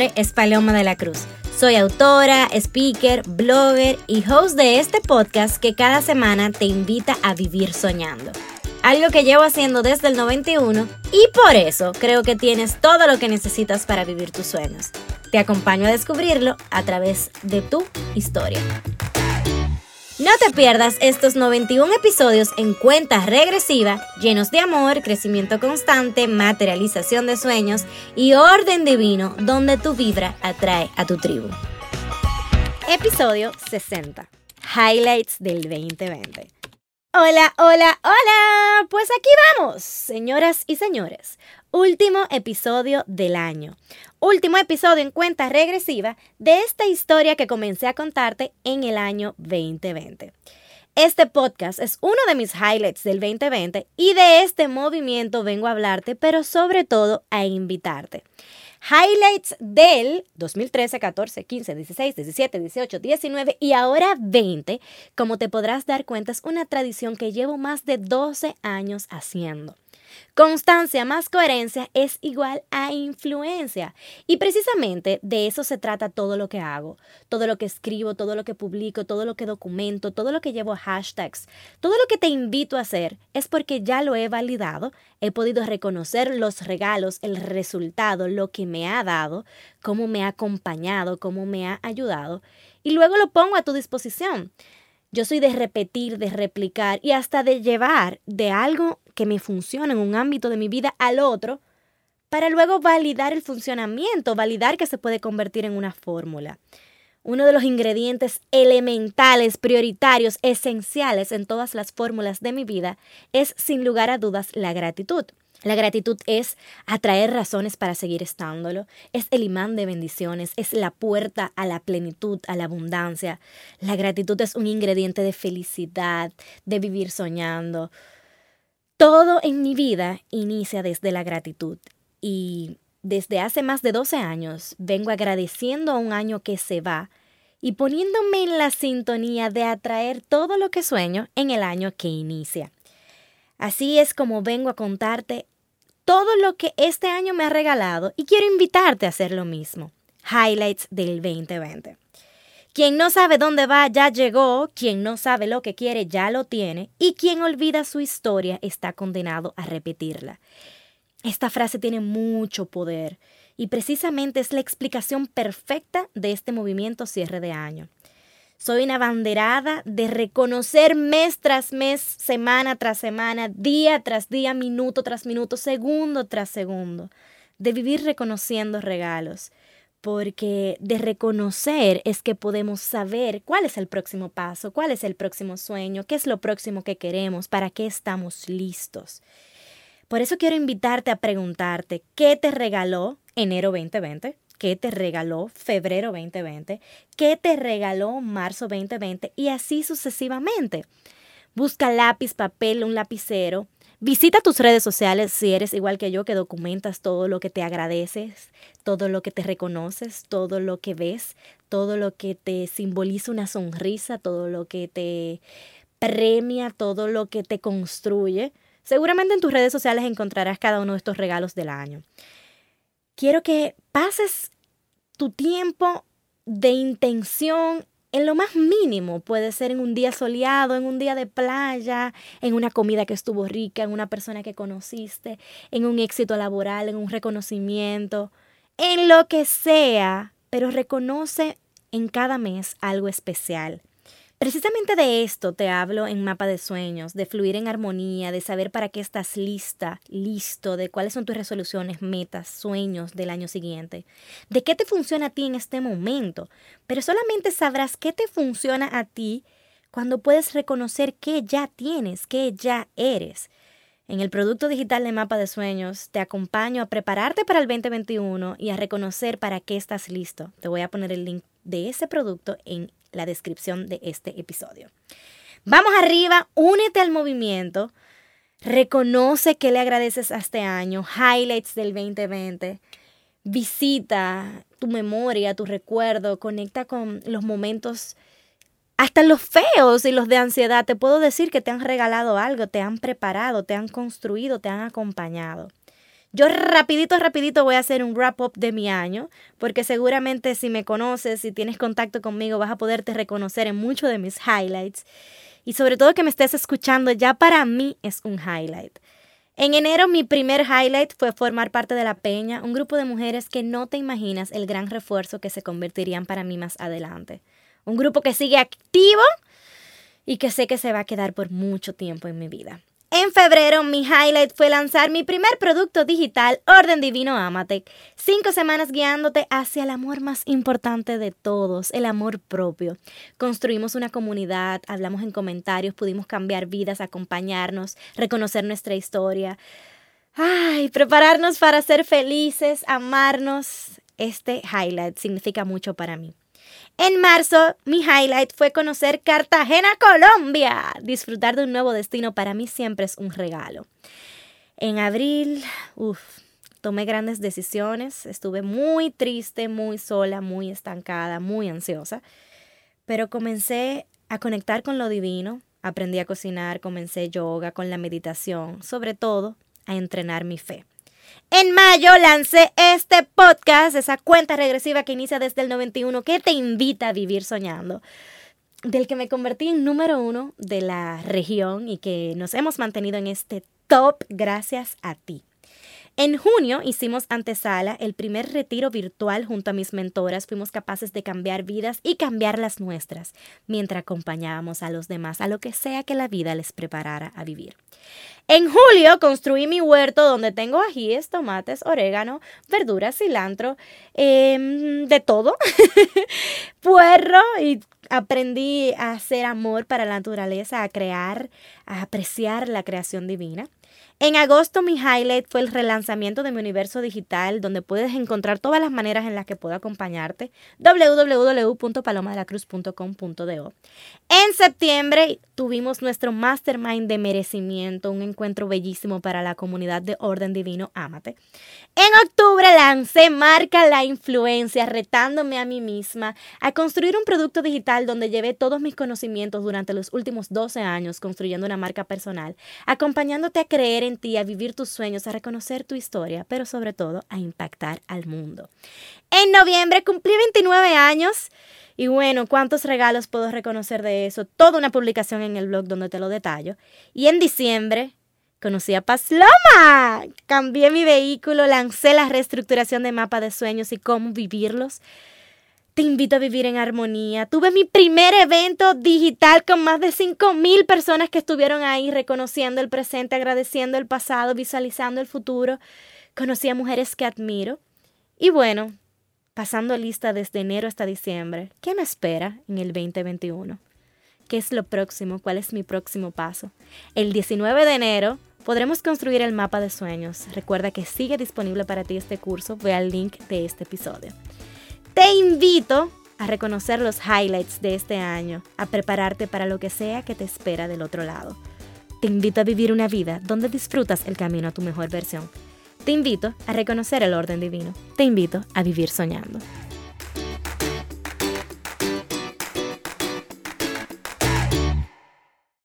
es Paloma de la Cruz. Soy autora, speaker, blogger y host de este podcast que cada semana te invita a vivir soñando. Algo que llevo haciendo desde el 91 y por eso creo que tienes todo lo que necesitas para vivir tus sueños. Te acompaño a descubrirlo a través de tu historia. No te pierdas estos 91 episodios en cuenta regresiva, llenos de amor, crecimiento constante, materialización de sueños y orden divino, donde tu vibra atrae a tu tribu. Episodio 60. Highlights del 2020. Hola, hola, hola. Pues aquí vamos, señoras y señores. Último episodio del año último episodio en cuenta regresiva de esta historia que comencé a contarte en el año 2020. Este podcast es uno de mis highlights del 2020 y de este movimiento vengo a hablarte, pero sobre todo a invitarte. Highlights del 2013, 14, 15, 16, 17, 18, 19 y ahora 20, como te podrás dar cuenta, es una tradición que llevo más de 12 años haciendo. Constancia más coherencia es igual a influencia. Y precisamente de eso se trata todo lo que hago, todo lo que escribo, todo lo que publico, todo lo que documento, todo lo que llevo hashtags, todo lo que te invito a hacer es porque ya lo he validado, he podido reconocer los regalos, el resultado, lo que me ha dado, cómo me ha acompañado, cómo me ha ayudado, y luego lo pongo a tu disposición. Yo soy de repetir, de replicar y hasta de llevar de algo que me funciona en un ámbito de mi vida al otro para luego validar el funcionamiento, validar que se puede convertir en una fórmula. Uno de los ingredientes elementales, prioritarios, esenciales en todas las fórmulas de mi vida es, sin lugar a dudas, la gratitud. La gratitud es atraer razones para seguir estándolo, es el imán de bendiciones, es la puerta a la plenitud, a la abundancia. La gratitud es un ingrediente de felicidad, de vivir soñando. Todo en mi vida inicia desde la gratitud y desde hace más de 12 años vengo agradeciendo a un año que se va y poniéndome en la sintonía de atraer todo lo que sueño en el año que inicia. Así es como vengo a contarte todo lo que este año me ha regalado y quiero invitarte a hacer lo mismo. Highlights del 2020. Quien no sabe dónde va ya llegó, quien no sabe lo que quiere ya lo tiene y quien olvida su historia está condenado a repetirla. Esta frase tiene mucho poder y precisamente es la explicación perfecta de este movimiento cierre de año. Soy una banderada de reconocer mes tras mes, semana tras semana, día tras día, minuto tras minuto, segundo tras segundo, de vivir reconociendo regalos. Porque de reconocer es que podemos saber cuál es el próximo paso, cuál es el próximo sueño, qué es lo próximo que queremos, para qué estamos listos. Por eso quiero invitarte a preguntarte, ¿qué te regaló enero 2020? Qué te regaló febrero 2020, qué te regaló marzo 2020 y así sucesivamente. Busca lápiz, papel, un lapicero. Visita tus redes sociales si eres igual que yo, que documentas todo lo que te agradeces, todo lo que te reconoces, todo lo que ves, todo lo que te simboliza una sonrisa, todo lo que te premia, todo lo que te construye. Seguramente en tus redes sociales encontrarás cada uno de estos regalos del año quiero que pases tu tiempo de intención en lo más mínimo. Puede ser en un día soleado, en un día de playa, en una comida que estuvo rica, en una persona que conociste, en un éxito laboral, en un reconocimiento, en lo que sea, pero reconoce en cada mes algo especial. Precisamente de esto te hablo en Mapa de Sueños, de fluir en armonía, de saber para qué estás lista, listo, de cuáles son tus resoluciones, metas, sueños del año siguiente, de qué te funciona a ti en este momento. Pero solamente sabrás qué te funciona a ti cuando puedes reconocer qué ya tienes, qué ya eres. En el producto digital de Mapa de Sueños te acompaño a prepararte para el 2021 y a reconocer para qué estás listo. Te voy a poner el link de ese producto en la descripción de este episodio. Vamos arriba, únete al movimiento, reconoce que le agradeces a este año, highlights del 2020, visita tu memoria, tu recuerdo, conecta con los momentos, hasta los feos y los de ansiedad. Te puedo decir que te han regalado algo, te han preparado, te han construido, te han acompañado. Yo rapidito, rapidito voy a hacer un wrap-up de mi año, porque seguramente si me conoces, si tienes contacto conmigo, vas a poderte reconocer en muchos de mis highlights. Y sobre todo que me estés escuchando, ya para mí es un highlight. En enero mi primer highlight fue formar parte de La Peña, un grupo de mujeres que no te imaginas el gran refuerzo que se convertirían para mí más adelante. Un grupo que sigue activo y que sé que se va a quedar por mucho tiempo en mi vida. En febrero, mi highlight fue lanzar mi primer producto digital, Orden Divino Amatec. Cinco semanas guiándote hacia el amor más importante de todos, el amor propio. Construimos una comunidad, hablamos en comentarios, pudimos cambiar vidas, acompañarnos, reconocer nuestra historia. Ay, prepararnos para ser felices, amarnos. Este highlight significa mucho para mí. En marzo, mi highlight fue conocer Cartagena, Colombia. Disfrutar de un nuevo destino para mí siempre es un regalo. En abril, uff, tomé grandes decisiones. Estuve muy triste, muy sola, muy estancada, muy ansiosa. Pero comencé a conectar con lo divino. Aprendí a cocinar, comencé yoga, con la meditación, sobre todo a entrenar mi fe. En mayo lancé este podcast, esa cuenta regresiva que inicia desde el 91, que te invita a vivir soñando, del que me convertí en número uno de la región y que nos hemos mantenido en este top gracias a ti. En junio hicimos antesala, el primer retiro virtual junto a mis mentoras. Fuimos capaces de cambiar vidas y cambiar las nuestras, mientras acompañábamos a los demás a lo que sea que la vida les preparara a vivir. En julio construí mi huerto donde tengo ajíes, tomates, orégano, verduras, cilantro, em, de todo, puerro y aprendí a hacer amor para la naturaleza, a crear, a apreciar la creación divina. En agosto mi highlight fue el relanzamiento de mi universo digital, donde puedes encontrar todas las maneras en las que puedo acompañarte. www.palomadelacruz.com.do. En septiembre tuvimos nuestro mastermind de merecimiento, un encuentro bellísimo para la comunidad de Orden Divino Amate. En octubre lancé Marca la Influencia, retándome a mí misma a construir un producto digital donde llevé todos mis conocimientos durante los últimos 12 años construyendo una marca personal, acompañándote a creer a vivir tus sueños, a reconocer tu historia, pero sobre todo a impactar al mundo. En noviembre cumplí 29 años. Y bueno, ¿cuántos regalos puedo reconocer de eso? Toda una publicación en el blog donde te lo detallo. Y en diciembre conocí a Paz Loma. Cambié mi vehículo, lancé la reestructuración de mapa de sueños y cómo vivirlos. Te invito a vivir en armonía. Tuve mi primer evento digital con más de 5.000 personas que estuvieron ahí reconociendo el presente, agradeciendo el pasado, visualizando el futuro. Conocí a mujeres que admiro. Y bueno, pasando lista desde enero hasta diciembre, ¿qué me espera en el 2021? ¿Qué es lo próximo? ¿Cuál es mi próximo paso? El 19 de enero podremos construir el mapa de sueños. Recuerda que sigue disponible para ti este curso. Ve al link de este episodio. Te invito a reconocer los highlights de este año, a prepararte para lo que sea que te espera del otro lado. Te invito a vivir una vida donde disfrutas el camino a tu mejor versión. Te invito a reconocer el orden divino. Te invito a vivir soñando.